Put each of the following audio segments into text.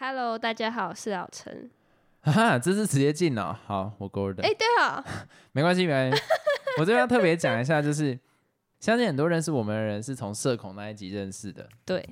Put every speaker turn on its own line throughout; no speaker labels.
Hello，大家好，我是老陈。
哈哈，这是直接进了。好，我 Gordon。
哎，对哦，
没关系，没关系。我这边要特别讲一下，就是相信很多认识我们的人是从社恐那一集认识的。
对。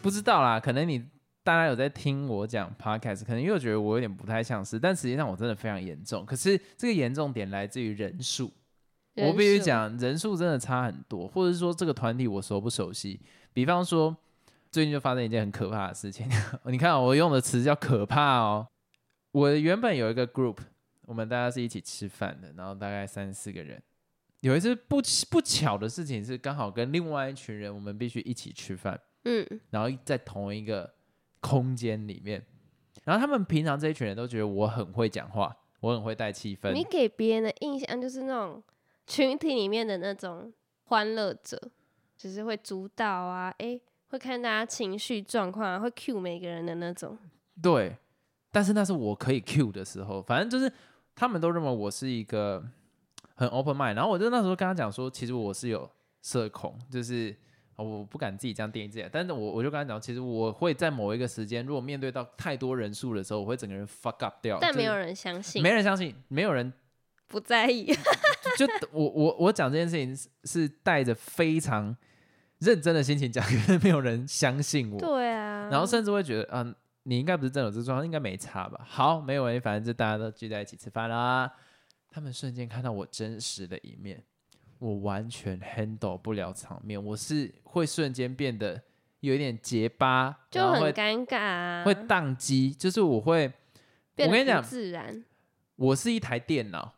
不知道啦，可能你大家有在听我讲 podcast，可能又觉得我有点不太像是，但实际上我真的非常严重。可是这个严重点来自于人数，我必须讲人数真的差很多，或者是说这个团体我熟不熟悉？比方说最近就发生一件很可怕的事情，你看我用的词叫可怕哦。我原本有一个 group，我们大家是一起吃饭的，然后大概三四个人。有一次不不巧的事情是，刚好跟另外一群人，我们必须一起吃饭。嗯，然后在同一个空间里面，然后他们平常这一群人都觉得我很会讲话，我很会带气氛。
你给别人的印象就是那种群体里面的那种欢乐者，就是会主导啊，哎，会看大家情绪状况，会 cue 每个人的那种。
对，但是那是我可以 cue 的时候，反正就是他们都认为我是一个很 open mind，然后我就那时候跟他讲说，其实我是有社恐，就是。我不敢自己这样定义自己，但是我我就跟他讲，其实我会在某一个时间，如果面对到太多人数的时候，我会整个人 fuck up 掉。
但没有人相信，
没人相信，没有人
不在意。
就我我我讲这件事情是带着非常认真的心情讲，可是没有人相信我。
对啊，
然后甚至会觉得，嗯，你应该不是真有这状况，应该没差吧？好，没有问题，反正就大家都聚在一起吃饭啦。他们瞬间看到我真实的一面。我完全 handle 不了场面，我是会瞬间变得有一点结巴，
就很尴尬，
会宕机。就是我会，我跟你讲，
自然。
我是一台电脑，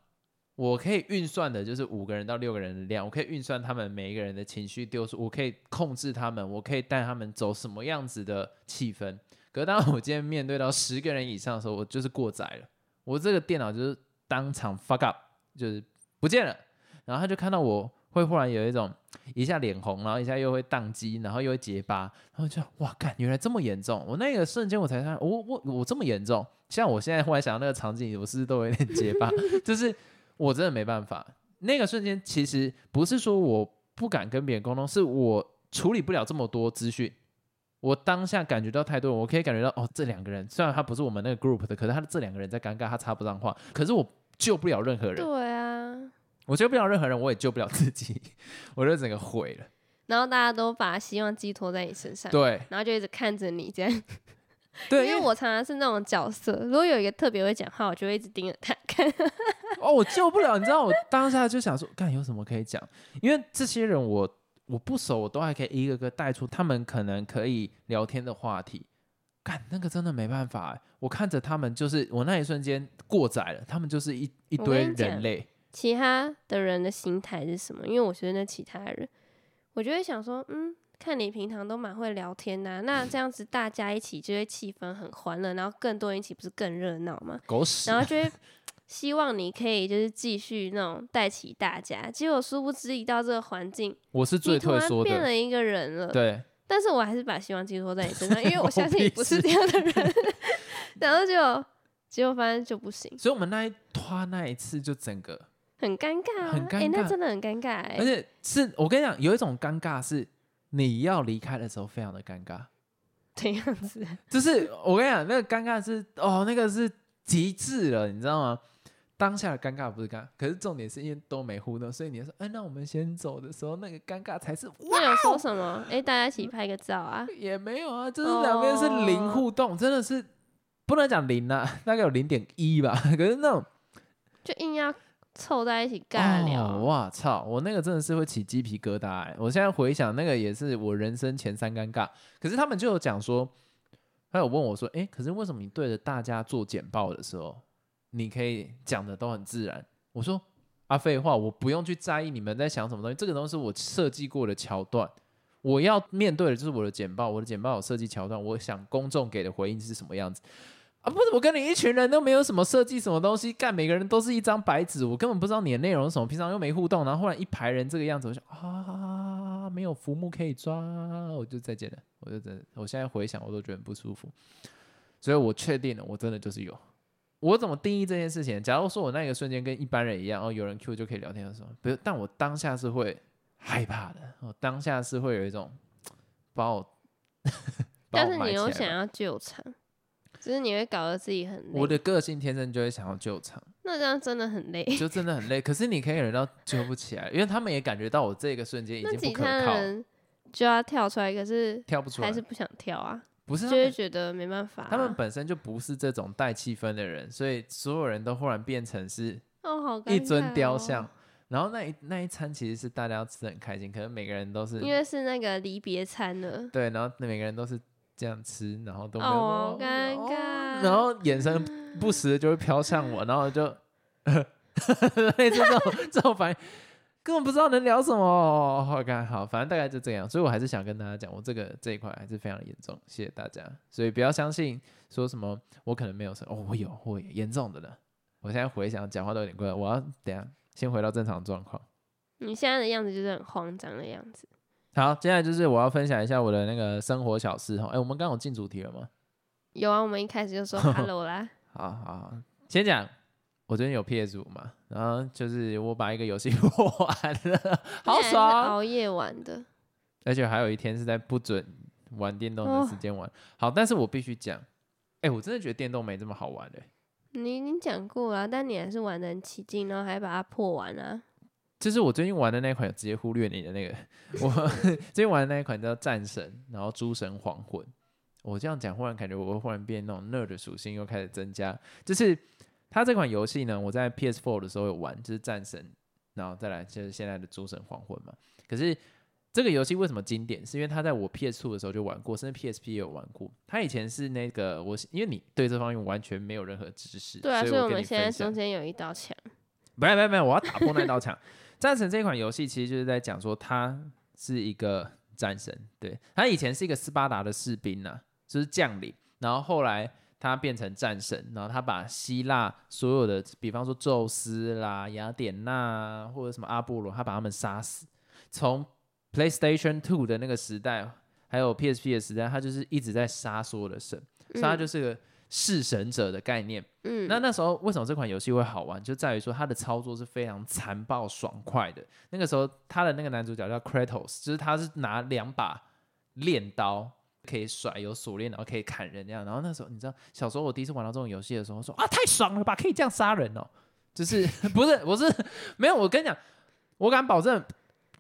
我可以运算的就是五个人到六个人的量，我可以运算他们每一个人的情绪丢出，我可以控制他们，我可以带他们走什么样子的气氛。可是当我今天面对到十个人以上的时候，我就是过载了，我这个电脑就是当场 fuck up，就是不见了。然后他就看到我会忽然有一种一下脸红，然后一下又会宕机，然后又会结巴，然后就哇干，原来这么严重！我那个瞬间我才看，我我我这么严重。像我现在忽然想到那个场景，我是不是都有点结巴？就是我真的没办法。那个瞬间其实不是说我不敢跟别人沟通，是我处理不了这么多资讯。我当下感觉到太多，我可以感觉到哦，这两个人虽然他不是我们那个 group 的，可是他的这两个人在尴尬，他插不上话，可是我救不了任何人。
对。
我救不了任何人，我也救不了自己，我就整个毁了。
然后大家都把希望寄托在你身上，
对，
然后就一直看着你这样。
对，
因为我常常是那种角色，如果有一个特别会讲话，我就会一直盯着他看。
哦，我救不了，你知道，我当下就想说，看有什么可以讲，因为这些人我我不熟，我都还可以一个个带出他们可能可以聊天的话题。干那个真的没办法，我看着他们，就是我那一瞬间过载了，他们就是一一堆人类。
其他的人的心态是什么？因为我觉得那其他人，我就会想说，嗯，看你平常都蛮会聊天呐，那这样子大家一起就会气氛很欢乐，然后更多人一起不是更热闹吗？
狗屎！
然后就会希望你可以就是继续那种带起大家，结果殊不知一到这个环境，
我是最退缩
的，变了一个人了。
对，
但是我还是把希望寄托在你身上，因为我相信你不是这样的人。然后就结果发现就不行，
所以我们那一拖那一次就整个。
很尴尬，
很尴尬，
那真的很尴尬。
而且是我跟你讲，有一种尴尬是你要离开的时候非常的尴尬。
这样子，
就是我跟你讲，那个尴尬是哦，那个是极致了，你知道吗？当下的尴尬不是尴，可是重点是因为都没互动，所以你说，哎，那我们先走的时候，那个尴尬才是。
那有说什么？哎，大家一起拍个照啊？
也没有啊，就是两边是零互动，真的是不能讲零啊，大概有零点一吧。可是那种
就硬要。凑在一起尬聊，
哇操！我那个真的是会起鸡皮疙瘩哎！我现在回想，那个也是我人生前三尴尬。可是他们就有讲说，他有问我说：“哎，可是为什么你对着大家做简报的时候，你可以讲的都很自然？”我说：“啊，废话，我不用去在意你们在想什么东西，这个东西是我设计过的桥段，我要面对的就是我的简报，我的简报有设计桥段，我想公众给的回应是什么样子。”啊，不是我跟你一群人都没有什么设计什么东西干，每个人都是一张白纸，我根本不知道你的内容是什么，平常又没互动，然后忽然一排人这个样子，我想啊，没有浮木可以抓，我就再见了，我就真，我现在回想我都觉得很不舒服，所以我确定了，我真的就是有。我怎么定义这件事情？假如说我那个瞬间跟一般人一样，哦，有人 Q 就可以聊天的时候，不是，但我当下是会害怕的，我当下是会有一种把我，把
但是你又想要救场，就是你会搞得自己很累。
我的个性天生就会想要救场，
那这样真的很累。
就真的很累。可是你可以忍到救不起来，因为他们也感觉到我这个瞬间已经不可靠，
人就要跳出来，可是
跳不出来
还。是不想跳啊，
不是
就会，觉得没办法啊、
他们本身就不是这种带气氛的人，所以所有人都忽然变成是
哦，好尴
一尊雕像。然后那一那一餐其实是大家要吃的很开心，可能每个人都是
因为是那个离别餐了。
对，然后每个人都是这样吃，然后都没有
哦，尴
么
尬。
然后眼神不时的就会飘向我，然后就 类似这种这种反应，根本不知道能聊什么。好，看好，反正大概就这样。所以我还是想跟大家讲，我这个这一块还是非常严重，谢谢大家。所以不要相信说什么我可能没有什么，哦，我有，我有严重的呢。我现在回想讲话都有点怪，我要等下先回到正常状况。
你现在的样子就是很慌张的样子。
好，接下来就是我要分享一下我的那个生活小事哈。哎，我们刚刚有进主题了吗？
有啊，我们一开始就说 hello 啦。
好好好，先讲，我最近有 PS 五嘛，然后就是我把一个游戏 破完了，好爽，
熬夜玩的。
而且还有一天是在不准玩电动的时间玩。好，但是我必须讲，哎、我真的觉得电动没这么好玩嘞、
你已经讲过了啊，但你还是玩的很起劲，然后还把它破完啊。
就是我最近玩的那一款，直接忽略你的那个，我最近玩的那一款叫《战神》，然后《诸神黄昏》。我这样讲，忽然感觉我会忽然变那种 nerd 属性又开始增加。就是它这款游戏呢，我在 PS4 的时候有玩，就是《战神》，然后再来就是现在的《诸神黄昏》嘛。可是这个游戏为什么经典？是因为它在我 PS2 的时候就玩过，甚至 PSP 也有玩过。它以前是那个我，因为你对这方面完全没有任何知识，
对啊，所以我们现在中间有一道墙。
没有没有没有，我要打破那道墙。战神这款游戏其实就是在讲说，他是一个战神，对他以前是一个斯巴达的士兵呐、就是将领，然后后来他变成战神，然后他把希腊所有的，比方说宙斯啦、雅典娜或者什么阿波罗，他把他们杀死。从 PlayStation Two 的那个时代，还有 PSP 的时代，他就是一直在杀所有的神，所以他就是个弑神者的概念。
嗯，
那那时候为什么这款游戏会好玩，就在于说它的操作是非常残暴爽快的。那个时候他的那个男主角叫 Kratos，就是他是拿两把链刀可以甩，有锁链，然后可以砍人这样。然后那时候你知道，小时候我第一次玩到这种游戏的时候，说啊太爽了吧，可以这样杀人哦。就是 不是我是没有，我跟你讲，我敢保证。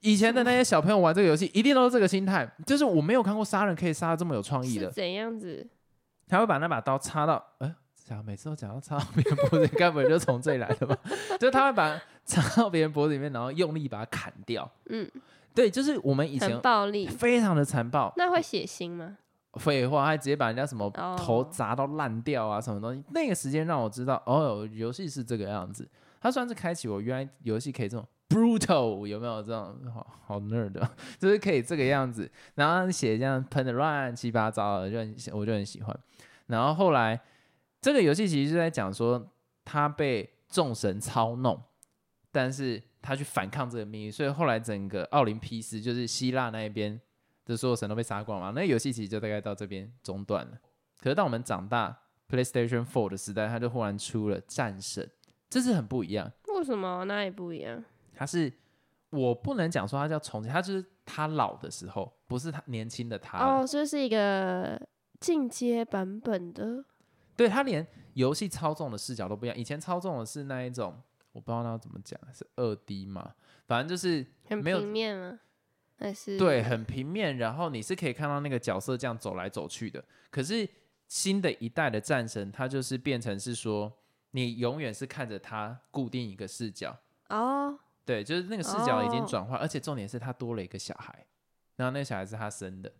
以前的那些小朋友玩这个游戏，一定都是这个心态，就是我没有看过杀人可以杀的这么有创意的。
怎样子？
他会把那把刀插到，呃，讲每次都讲到插到别人脖子里，该不会就从这里来的吧？就他会把插到别人脖子里面，然后用力把它砍掉。
嗯，
对，就是我们以前
暴力。
非常的残暴。
那会血腥吗？
废话，还直接把人家什么
哦
头砸到烂掉啊，什么东西？那个时间让我知道，哦，游戏是这个样子。它算是开启我原来游戏可以这种 brutal，有没有这种好好 nerd，就是可以这个样子，然后写这样喷的乱七八糟的，就很我就很喜欢。然后后来这个游戏其实是在讲说他被众神操弄，但是他去反抗这个命运，所以后来整个奥林匹斯就是希腊那一边的所有神都被杀光嘛，那游戏其实就大概到这边中断了。可是当我们长大，PlayStation 4的时代，他就忽然出了战神，这是很不一样。
为什么那也不一样？
它是我不能讲说它叫重启，它就是他老的时候，不是他年轻的他。
哦，这是一个进阶版本的。
对他连游戏操纵的视角都不一样，以前操纵的是那一种，我不知道那怎么讲，是二 D 嘛，反正就是
很
没有
平面吗？还是
对，很平面，然后你是可以看到那个角色这样走来走去的。可是新的一代的战神，它就是变成是说，你永远是看着他固定一个视角，
哦，
对，就是那个视角已经
哦
转换，而且重点是他多了一个小孩，然后那个小孩是他生的，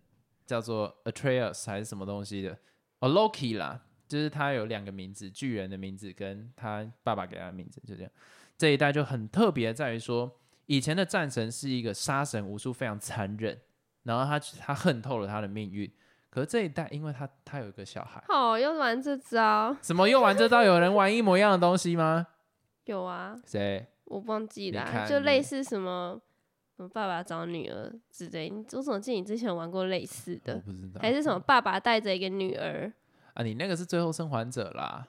叫做 Atreus 还是什么东西的，哦 Loki 啦，就是他有两个名字，巨人的名字跟他爸爸给他的名字，就这样。这一代就很特别，在于说以前的战神是一个杀神无数，非常残忍，然后他他恨透了他的命运。可是这一代，因为他他有一个小孩，
哦，又玩这招，
什么又玩这招？有人玩一模一样的东西吗？
有啊，
谁？
我忘记啦，就类似什么什么爸爸找女儿之类。你我怎么记得你之前玩过类似
我
的？
不知道，
还是什么爸爸带着一个女儿？
啊，你那个是最后生还者啦。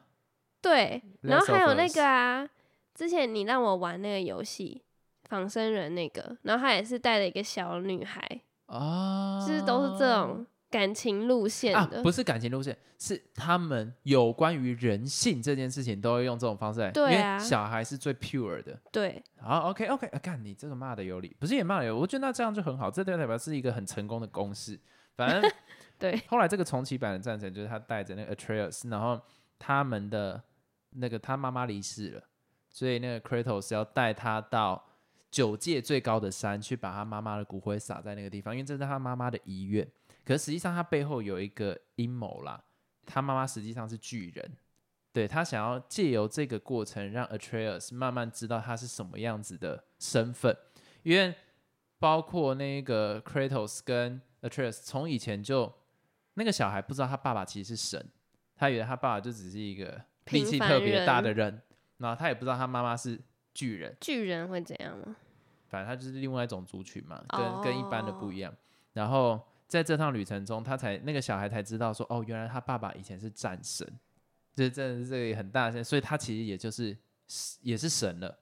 对，然后还有那个啊，之前你让我玩那个游戏仿生人那个，然后他也是带了一个小女孩，
啊，
就是都是这种感情路线
啊，，不是感情路线，是他们有关于人性这件事情都会用这种方式来，
对啊
因为小孩是最 pure 的。
对，
好，OK OK，啊，干你这个骂的有理，不是也骂的有理，我觉得那这样就很好，这对代表是一个很成功的公式。反正
对，
后来这个重启版的战神就是他带着那个 Atreus，然后他们的那个他妈妈离世了，所以那个 Kratos 要带他到九界最高的山去把他妈妈的骨灰撒在那个地方，因为这是他妈妈的遗愿。可是实际上他背后有一个阴谋啦，他妈妈实际上是巨人。对他想要借由这个过程，让 Atreus 慢慢知道他是什么样子的身份，因为包括那个 Kratos 跟 Atreus 从以前就那个小孩不知道他爸爸其实是神，他以为他爸爸就只是一个力气特别大的
人
人，然后他也不知道他妈妈是巨人，
巨人会怎样吗？
反正他就是另外一种族群嘛，跟、跟一般的不
哦
一样。然后在这趟旅程中，他才那个小孩才知道说，哦，原来他爸爸以前是战神，这真的是这个很大的，所以他其实也就是也是神了。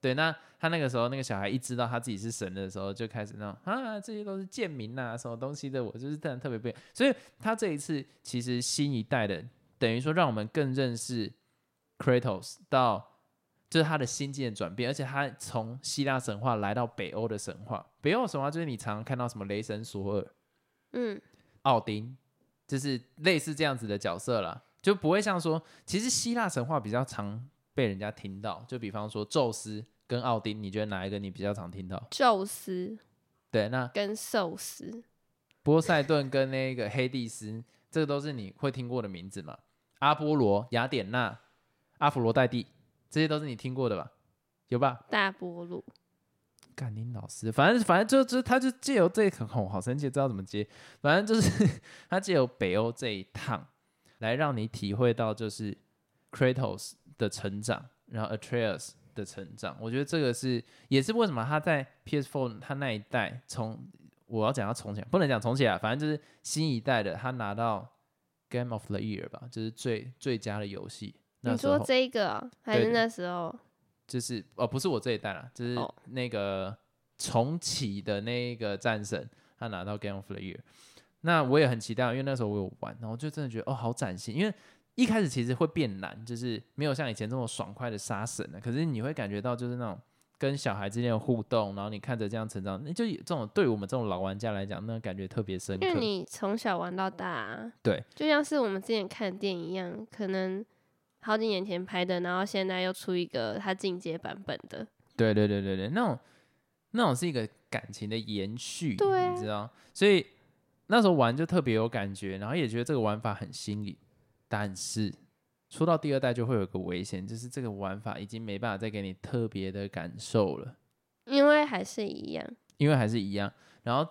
对，那他那个时候那个小孩一知道他自己是神的时候，就开始那种啊，这些都是贱民呐、什么东西的，我就是这样特别不。所以他这一次其实新一代的，等于说让我们更认识 Kratos 到就是他的心境的转变，而且他从希腊神话来到北欧的神话。北欧神话就是你常常看到什么雷神索尔、
嗯，
奥丁，就是类似这样子的角色啦，就不会像说，其实希腊神话比较常被人家听到，就比方说宙斯跟奥丁，你觉得哪一个你比较常听到？
宙斯
对，那
跟寿司，
波塞顿跟那个黑帝斯，这个都是你会听过的名字嘛？阿波罗、雅典娜、阿佛罗代蒂，这些都是你听过的吧？有吧？
大波路，
干林老师，反正反正就就他就借由这一口，好神奇，知道怎么接。反正就是他借由北欧这一趟，来让你体会到就是 Kratos 的成长，然后 Atreus 的成长。我觉得这个是也是为什么他在 PS4 他那一代从我要讲他重启，不能讲重启啊，反正就是新一代的他拿到 Game of the Year 吧，就是最最佳的游戏。
你说这个哦还是那时候？
就是哦，不是我这一代啦，就是
哦
那个重启的那个战神，他拿到 Game of the Year。那我也很期待，因为那时候我有玩，然后就真的觉得哦，好崭新。因为一开始其实会变难，就是没有像以前这么爽快的杀神了。可是你会感觉到就是那种跟小孩之间的互动，然后你看着这样成长，那就这种对我们这种老玩家来讲，那个感觉特别深刻
因为。你从小玩到大、啊，
对，
就像是我们之前看电影一样，可能好几年前拍的，然后现在又出一个它进阶版本的，
对对对对对，那种那种是一个感情的延续，
对啊
你知道，所以那时候玩就特别有感觉，然后也觉得这个玩法很新颖。但是出到第二代就会有个危险，就是这个玩法已经没办法再给你特别的感受了，
因为还是一样，
因为还是一样。然后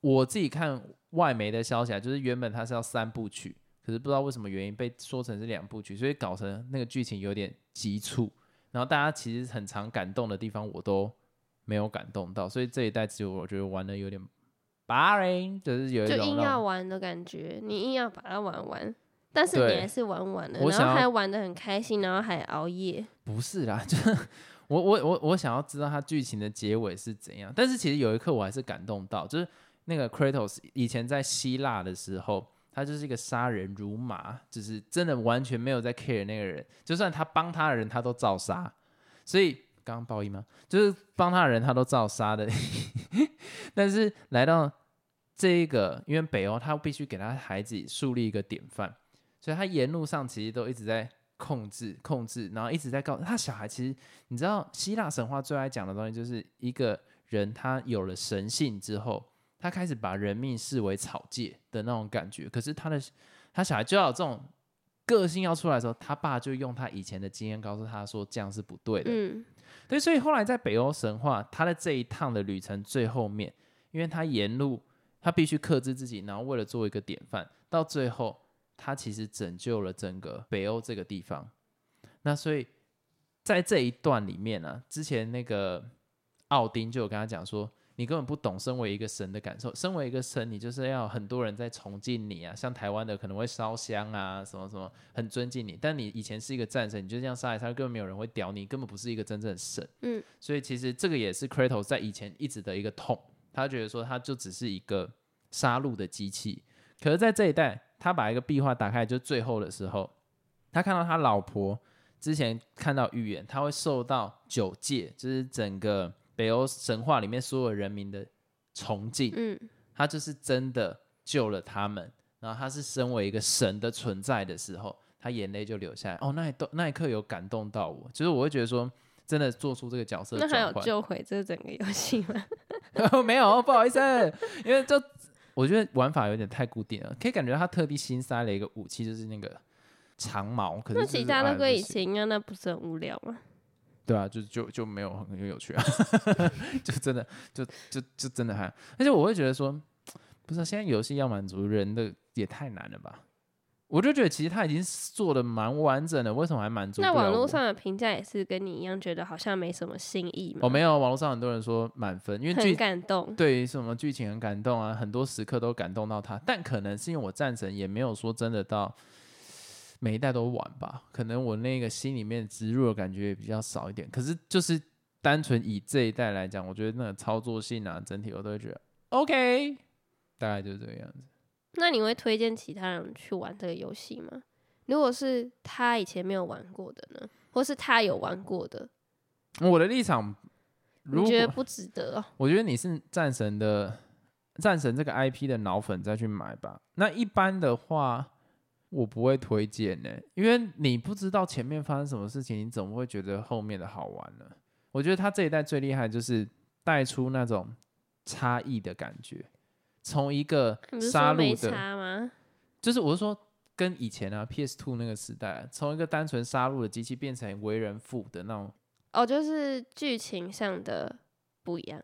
我自己看外媒的消息啊，就是原本它是要三部曲，可是不知道为什么原因被说成是两部曲，所以搞成那个剧情有点急促。然后大家其实很常感动的地方，我都没有感动到，所以这一代其实我觉得玩的有点 boring，就是有一
就硬
种那种
要玩的感觉，你硬要把它玩完，但是你还是玩完了，然后还玩的很开心，然后还熬夜，
不是啦，就是我我我我想要知道它剧情的结尾是怎样，但是其实有一刻我还是感动到，就是那个 Kratos 以前在希腊的时候，他就是一个杀人如麻，就是真的完全没有在 care 那个人，就算他帮他的人他都照杀，所以刚刚报应吗？就是帮他的人他都照杀的，但是来到这一个，因为北欧他必须给他孩子树立一个典范，所以他沿路上其实都一直在控制、控制，然后一直在告诉他小孩。其实你知道，希腊神话最爱讲的东西，就是一个人他有了神性之后，他开始把人命视为草芥的那种感觉。可是他的他小孩就要有这种个性要出来的时候，他爸就用他以前的经验告诉他说，这样是不对的。
嗯，
对，所以后来在北欧神话，他的这一趟的旅程最后面，因为他沿路他必须克制自己，然后为了做一个典范，到最后他其实拯救了整个北欧这个地方。那所以在这一段里面呢、之前那个奥丁就有跟他讲说，你根本不懂身为一个神的感受。身为一个神，你就是要很多人在崇敬你啊，像台湾的可能会烧香啊，什么什么，很尊敬你。但你以前是一个战神，你就这样杀来杀去，根本没有人会屌你，根本不是一个真正的神。
嗯，
所以其实这个也是 Kratos 在以前一直的一个痛，他觉得说他就只是一个杀戮的机器。可是，在这一代，他把一个壁画打开，就最后的时候，他看到他老婆之前看到预言，他会受到九界，就是整个北欧神话里面所有人民的崇敬。
嗯，
他就是真的救了他们，然后他是身为一个神的存在的时候，他眼泪就流下来。哦，那一动那一刻有感动到我，就是我会觉得说，真的做出这个角色
那还有。救回这整个游戏吗？
没有，不好意思，因为就我觉得玩法有点太固定了，可以感觉他特地新塞了一个武器，就是那个长矛。可是
那其他都跟以前一样，那不是很无聊吗？
对啊，就就就没有很有趣啊，就真的就就就真的还，而且我会觉得说，不是、啊、现在游戏要满足人的也太难了吧？我就觉得其实他已经做的蛮完整的，为什么还满足
那网络上的评价也是跟你一样，觉得好像没什么新意嘛。
哦没有，网络上很多人说满分，因为
很
剧
感动。
对于什么剧情很感动啊，很多时刻都感动到他，但可能是因为我战神也没有说真的到每一代都玩吧，可能我那个心里面植入的感觉也比较少一点。可是就是单纯以这一代来讲，我觉得那个操作性啊，整体我都会觉得 OK，大概就是这个样子。
那你会推荐其他人去玩这个游戏吗？如果是他以前没有玩过的呢，或是他有玩过的，
我的立场，
你觉得不值得哦？
我觉得你是战神的战神这个 IP 的脑粉再去买吧。那一般的话，我不会推荐呢、因为你不知道前面发生什么事情，你怎么会觉得后面的好玩呢？我觉得他这一代最厉害就是带出那种差异的感觉，从一个杀戮的，
吗？
就是我是说。跟以前啊，PS Two 那个时代啊、从一个单纯杀戮的机器变成为人父的那种
哦，就是剧情上的不一样。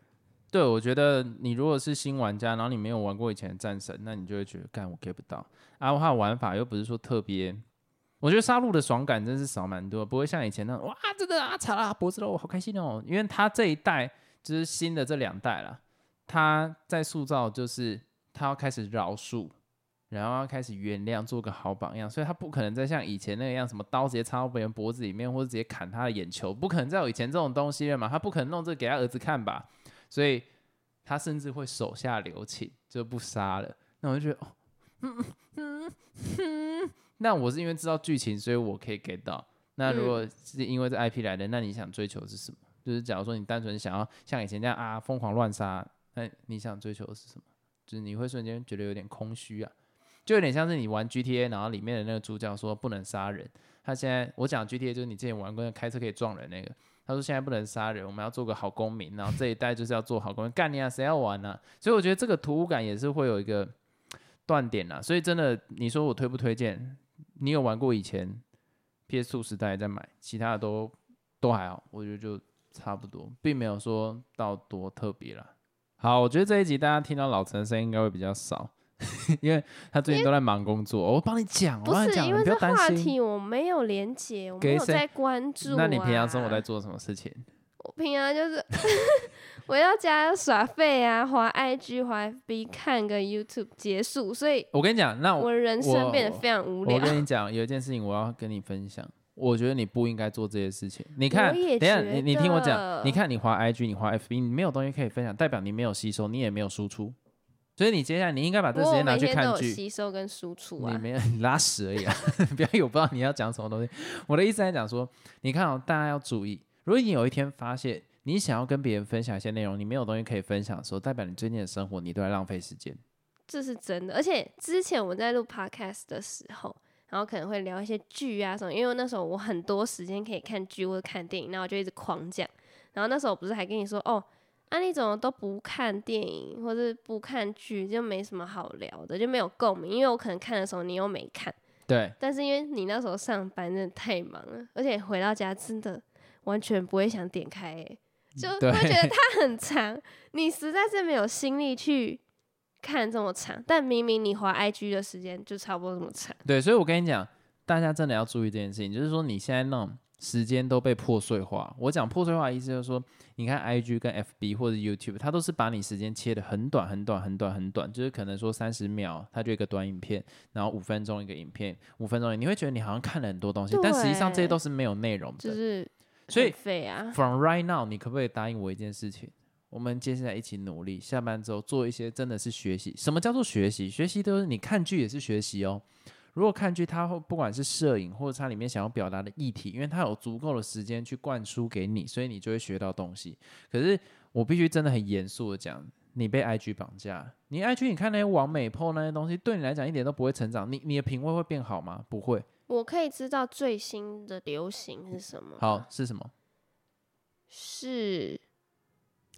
对，我觉得你如果是新玩家，然后你没有玩过以前的战神，那你就会觉得，干我 get 不到。啊，它的玩法又不是说特别，我觉得杀戮的爽感真是少蛮多，不会像以前那种哇，真的啊，查啦脖子肉，好开心哦。因为它这一代就是新的这两代了，他在塑造就是他要开始饶恕，然后要开始原谅，做个好榜样，所以他不可能再像以前那个样，什么刀直接插到别人脖子里面，或者直接砍他的眼球，不可能再有以前这种东西了嘛，他不可能弄这个给他儿子看吧。所以他甚至会手下留情，就不杀了。那我就觉得，哦，嗯嗯嗯，那我是因为知道剧情，所以我可以 get 到。那如果是因为这 IP 来的，那你想追求的是什么？就是假如说你单纯想要像以前那样啊疯狂乱杀，那你想追求的是什么？就是你会瞬间觉得有点空虚啊，就有点像是你玩 GTA，然后里面的那个主角说不能杀人，他现在我讲 GTA 就是你之前玩过那开车可以撞人那个，他说现在不能杀人，我们要做个好公民，然后这一代就是要做好公民，干你啊，谁要玩呢、啊？所以我觉得这个突兀感也是会有一个断点啦。所以真的，你说我推不推荐？你有玩过以前 PS 2时代再买，其他的都都还好，我觉得就差不多，并没有说到多特别啦。好，我觉得这一集大家听到老陈的声音应该会比较少，因为他最近都在忙工作。我帮你讲，我
不是
帮你讲，
因为这
你不要担心。
话题我没有连接，我没有在关注、啊。
那你平常生活在？做什么事情？
我平常就是 我要加耍废啊，滑 IG、滑 FB，看个 YouTube 结束，所以
我跟你讲，那我
人生
我
变得非常无聊
我
聊。
跟你讲，有一件事情我要跟你分享。我觉得你不应该做这些事情。你看，等下你你听我讲，你看你滑 IG，你滑 FB，你没有东西可以分享，代表你没有吸收，你也没有输出。所以你接下来你应该把这时间拿去看剧。
吸收跟输出啊。
你没有你拉屎而已啊！不要以为我不知道你要讲什么东西。我的意思在讲说，你看哦，大家要注意，如果你有一天发现你想要跟别人分享一些内容，你没有东西可以分享的时候，代表你最近的生活你都在浪费时间。
这是真的，而且之前我们在录 podcast 的时候，然后可能会聊一些剧啊什么，因为那时候我很多时间可以看剧或者看电影，那我就一直狂讲。然后那时候我不是还跟你说，哦，啊你怎么都不看电影或者不看剧，就没什么好聊的，就没有共鸣，因为我可能看的时候你又没看，
对，
但是因为你那时候上班真的太忙了，而且回到家真的完全不会想点开、欸，就
对
会觉得它很长，你实在是没有心力去看这么长，但明明你滑 IG 的时间就差不多这么长。
对，所以我跟你讲，大家真的要注意这件事情，就是说你现在那种时间都被破碎化。我讲破碎化的意思就是说，你看 I G 跟 F B 或者 YouTube，它都是把你时间切的很短很短很短很短，就是可能说三十秒，它就一个短影片，然后五分钟一个影片，五分钟你会觉得你好像看了很多东西，但实际上这些都是没有内容的。
就是
所以
啊
，From right now，你可不可以答应我一件事情？我们接下来一起努力，下班之后做一些真的是学习。什么叫做学习？学习都是你看剧也是学习哦。如果看剧，它会不管是摄影或者它里面想要表达的议题，因为它有足够的时间去灌输给你，所以你就会学到东西。可是我必须真的很严肃的讲，你被 IG 绑架，你 IG 你看那些网美 PO 那些东西，对你来讲一点都不会成长。你你的品味会变好吗？不会。
我可以知道最新的流行是什么？
好是什么？
是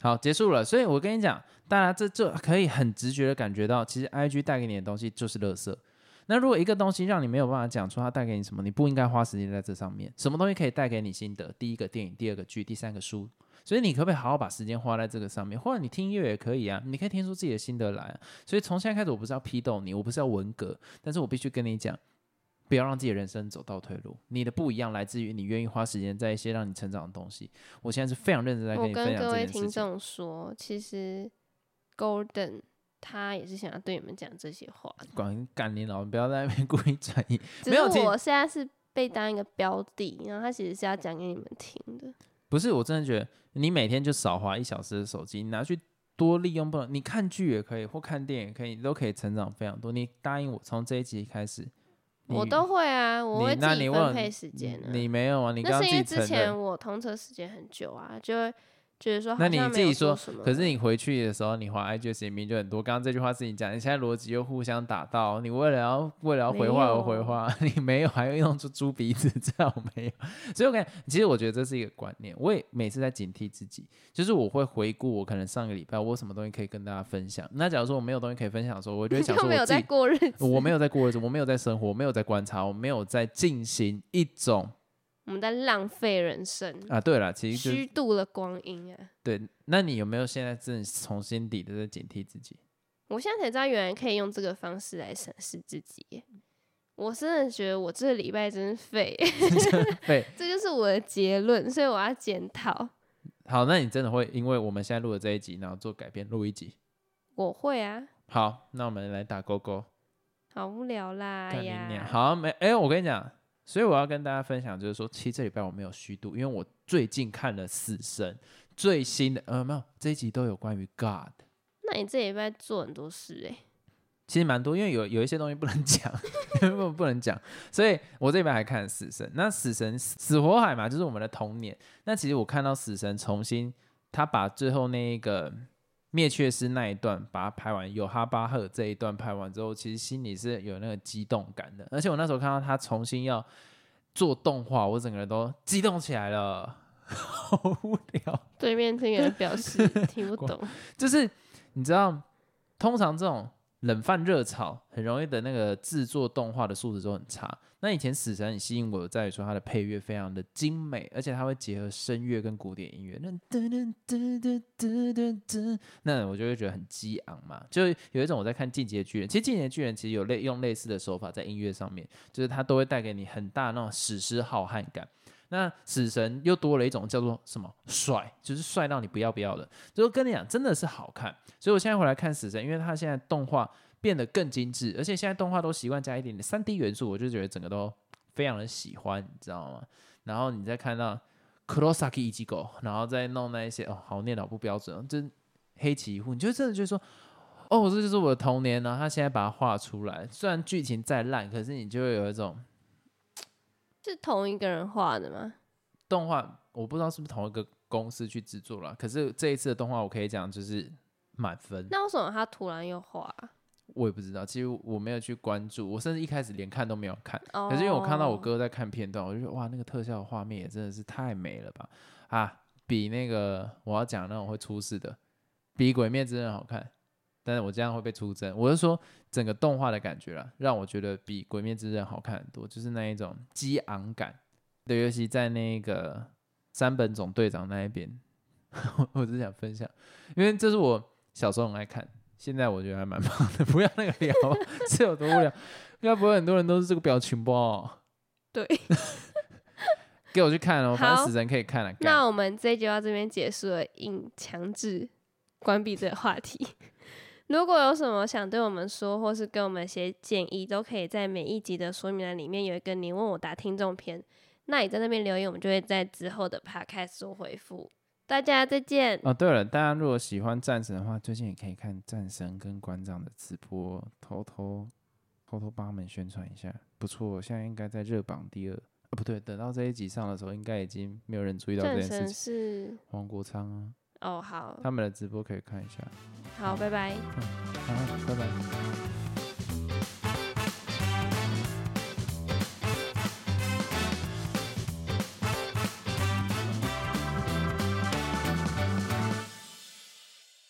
好，结束了。所以我跟你讲，大家这这可以很直觉的感觉到，其实 I G 带给你的东西就是垃圾。那如果一个东西让你没有办法讲出它带给你什么，你不应该花时间在这上面。什么东西可以带给你心得？第一个电影，第二个剧，第三个书。所以你可不可以好好把时间花在这个上面？或者你听音乐也可以啊，你可以听出自己的心得来、啊。所以从现在开始，我不是要批斗你，我不是要文革，但是我必须跟你讲，不要让自己的人生走倒退路。你的不一样来自于你愿意花时间在一些让你成长的东西。我现在是非常认真在跟
我
你分享
跟各位
这件事情。
听众说，其实 Golden 他也是想要对你们讲这些话，
管干你老，不要在那边 故意转移。
只
没有
我现在是被当一个标的，然后他其实是要讲给你们听的。
不是，我真的觉得你每天就少花一小时的手机，你拿去多利用不能。你看剧也可以，或看电影也可以，你都可以成长非常多。你答应我，从这一集开始，
我都会啊，我会
那
自己分配时间啊。
你没有啊？你刚
那是因为之前。我通车时间很久啊，就会觉得说
那你自己说可是你回去的时候，你滑 IG 的时间明明就很多。刚刚这句话是你讲，你现在逻辑又互相打到，你为了要为了要回话而回话，你没有，还要用出猪鼻子，这样我没有。所以我感觉，其实我觉得这是一个观念，我也每次在警惕自己，就是我会回顾我可能上个礼拜我有什么东西可以跟大家分享。那假如说我没有东西可以分享的时候，我就会
你
想
就没有在过日子，
我没有在过日子，我没有在生活，我没有在观察，我没有在进行一种
我们在浪费人生，
啊，对了，其实
虚度了光阴啊。
对。那你有没有现在真的从心底的在警惕自己？
我现在才知道，原来可以用这个方式来审视自己。我真的觉得我这个礼拜真是废，
对，
这就是我的结论，所以我要检讨。
好，那你真的会因为我们现在录的这一集，然后做改变，录一集？
我会啊，
好，那我们来打勾勾。
好无聊啦呀！
好，没哎、我跟你讲，所以我要跟大家分享，就是说，其实这礼拜我没有虚度，因为我最近看了《死神》最新的，呃，没有这一集都有关于 God，
那你这礼拜做很多事哎、
其实蛮多，因为有有一些东西不能讲，不不能讲，所以我这边还看《死神》。那《死神》死火海嘛，就是我们的童年。那其实我看到《死神》重新，他把最后那一个灭却师那一段把它拍完，有哈巴赫这一段拍完之后，其实心里是有那个激动感的。而且我那时候看到他重新要做动画，我整个人都激动起来了，好无聊。
对面这个人表示听不懂，
就是你知道，通常这种冷饭热炒很容易的那个制作动画的素质都很差。那以前《死神》很吸引我，在于说它的配乐非常的精美，而且它会结合声乐跟古典音乐，那噔噔噔噔噔噔噔，那我就会觉得很激昂嘛。就有一种我在看《进阶巨人》，其实《进阶巨人》其实有类用类似的手法在音乐上面，就是它都会带给你很大那种史诗浩瀚感。那死神又多了一种叫做什么帅，就是帅到你不要不要的。就是跟你讲，真的是好看。所以我现在回来看死神，因为它现在动画变得更精致，而且现在动画都习惯加一点点三 D 元素，我就觉得整个都非常的喜欢，你知道吗？然后你再看到 Kurosaki 一级狗，然后再弄那一些哦，好念老不标准哦，就是黑崎一护，你就真的觉得说。哦，这就是我的童年，然后他现在把它画出来，虽然剧情再烂，可是你就会有一种
是同一个人画的吗？
动画，我不知道是不是同一个公司去制作了。可是这一次的动画，我可以讲就是满分。
那为什么他突然又画啊？
我也不知道，其实我没有去关注，我甚至一开始连看都没有看。
哦
可是因为我看到我哥在看片段，我就觉得哇，那个特效画面也真的是太美了吧！啊，比那个我要讲那种会出事的，比《鬼灭之刃》好看。但是我这样会被出征，我是说整个动画的感觉啦，让我觉得比《鬼灭之刃》好看很多，就是那一种激昂感。对，尤其在那个山本总队长那一边，我只想分享，因为这是我小时候很爱看，现在我觉得还蛮棒的。不要那个聊，是有多无聊？应该不会很多人都是这个表情吧？
对，
给我去看哦，反正死神可以看了。干
那我们这一集到这边结束了，应强制关闭这个话题。如果有什么想对我们说，或是给我们一些建议，都可以在每一集的说明栏里面有一个“你问我答”听众篇。那你在那边留言，我们就会在之后的 podcast 做回复。大家再见。
哦，对了，大家如果喜欢战神的话，最近也可以看战神跟馆长的直播，偷偷偷偷帮他们宣传一下，不错，现在应该在热榜第二。啊，不对，等到这一集上的时候，应该已经没有人注意到这
战神
件事情。
是
黄国昌啊，
哦，好
他们的直播可以看一下。
好，拜拜。
好，拜拜。